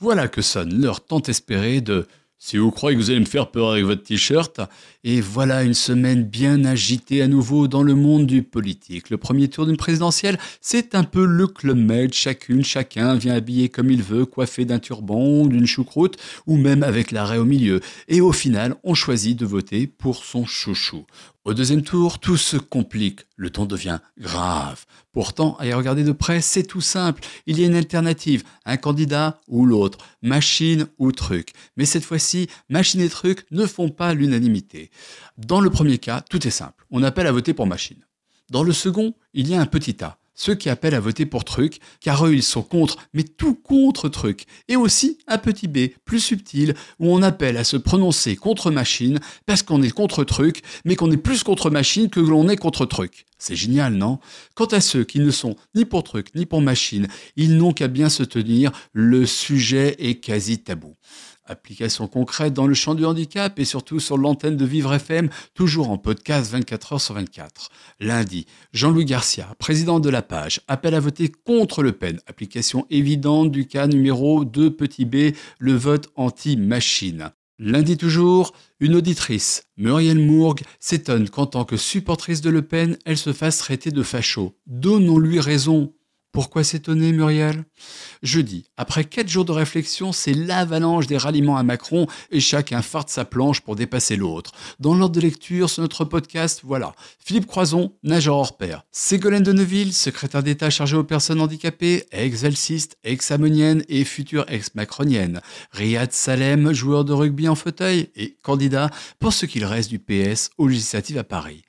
Voilà que sonne l'heure tant espérée de si vous croyez que vous allez me faire peur avec votre t-shirt, et voilà une semaine bien agitée à nouveau dans le monde du politique. Le premier tour d'une présidentielle, c'est un peu le club med, chacune, chacun vient habillé comme il veut, coiffé d'un turban, d'une choucroute, ou même avec l'arrêt au milieu. Et au final, on choisit de voter pour son chouchou. Au deuxième tour, tout se complique, le ton devient grave. Pourtant, à y regarder de près, c'est tout simple. Il y a une alternative, un candidat ou l'autre, machine ou truc. Mais cette fois-ci, machine et truc ne font pas l'unanimité. Dans le premier cas, tout est simple. On appelle à voter pour machine. Dans le second, il y a un petit A ceux qui appellent à voter pour Truc, car eux ils sont contre, mais tout contre Truc. Et aussi un petit B, plus subtil, où on appelle à se prononcer contre Machine, parce qu'on est contre Truc, mais qu'on est plus contre Machine que l'on est contre Truc. C'est génial, non? Quant à ceux qui ne sont ni pour Truc ni pour Machine, ils n'ont qu'à bien se tenir, le sujet est quasi tabou. Application concrète dans le champ du handicap et surtout sur l'antenne de Vivre FM, toujours en podcast 24 h sur 24. Lundi, Jean-Louis Garcia, président de la page, appelle à voter contre Le Pen. Application évidente du cas numéro 2 petit b, le vote anti-machine. Lundi toujours, une auditrice, Muriel Mourgue, s'étonne qu'en tant que supportrice de Le Pen, elle se fasse traiter de facho. Donnons-lui raison. Pourquoi s'étonner, Muriel? Jeudi, après quatre jours de réflexion, c'est l'avalanche des ralliements à Macron et chacun farte sa planche pour dépasser l'autre. Dans l'ordre de lecture sur notre podcast, voilà. Philippe Croison, nageur hors pair. Ségolène de Neuville, secrétaire d'État chargée aux personnes handicapées, ex-valsiste, ex-amonienne et future ex-macronienne. Riyad Salem, joueur de rugby en fauteuil et candidat pour ce qu'il reste du PS aux législatives à Paris.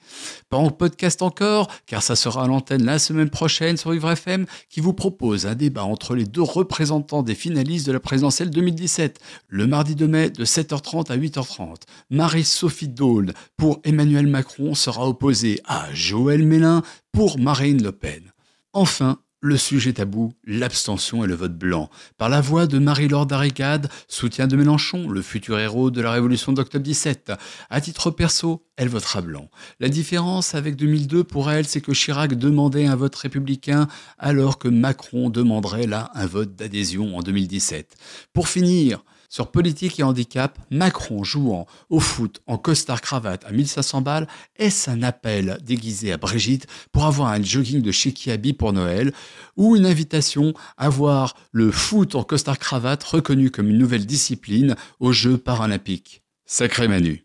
Pas en podcast encore, car ça sera à l'antenne la semaine prochaine sur Vivre FM, qui vous propose un débat entre les deux représentants des finalistes de la présidentielle 2017, le mardi 2 mai de 7h30 à 8h30. Marie-Sophie Dole pour Emmanuel Macron sera opposée à Joël Mélin pour Marine Le Pen. Enfin, le sujet tabou, l'abstention et le vote blanc. Par la voix de Marie-Laure Darricade, soutien de Mélenchon, le futur héros de la révolution d'octobre 17. À titre perso, elle votera blanc. La différence avec 2002 pour elle, c'est que Chirac demandait un vote républicain alors que Macron demanderait là un vote d'adhésion en 2017. Pour finir, sur politique et handicap, Macron jouant au foot en costard-cravate à 1500 balles, est-ce un appel déguisé à Brigitte pour avoir un jogging de chez pour Noël ou une invitation à voir le foot en costard-cravate reconnu comme une nouvelle discipline aux Jeux paralympiques? Sacré Manu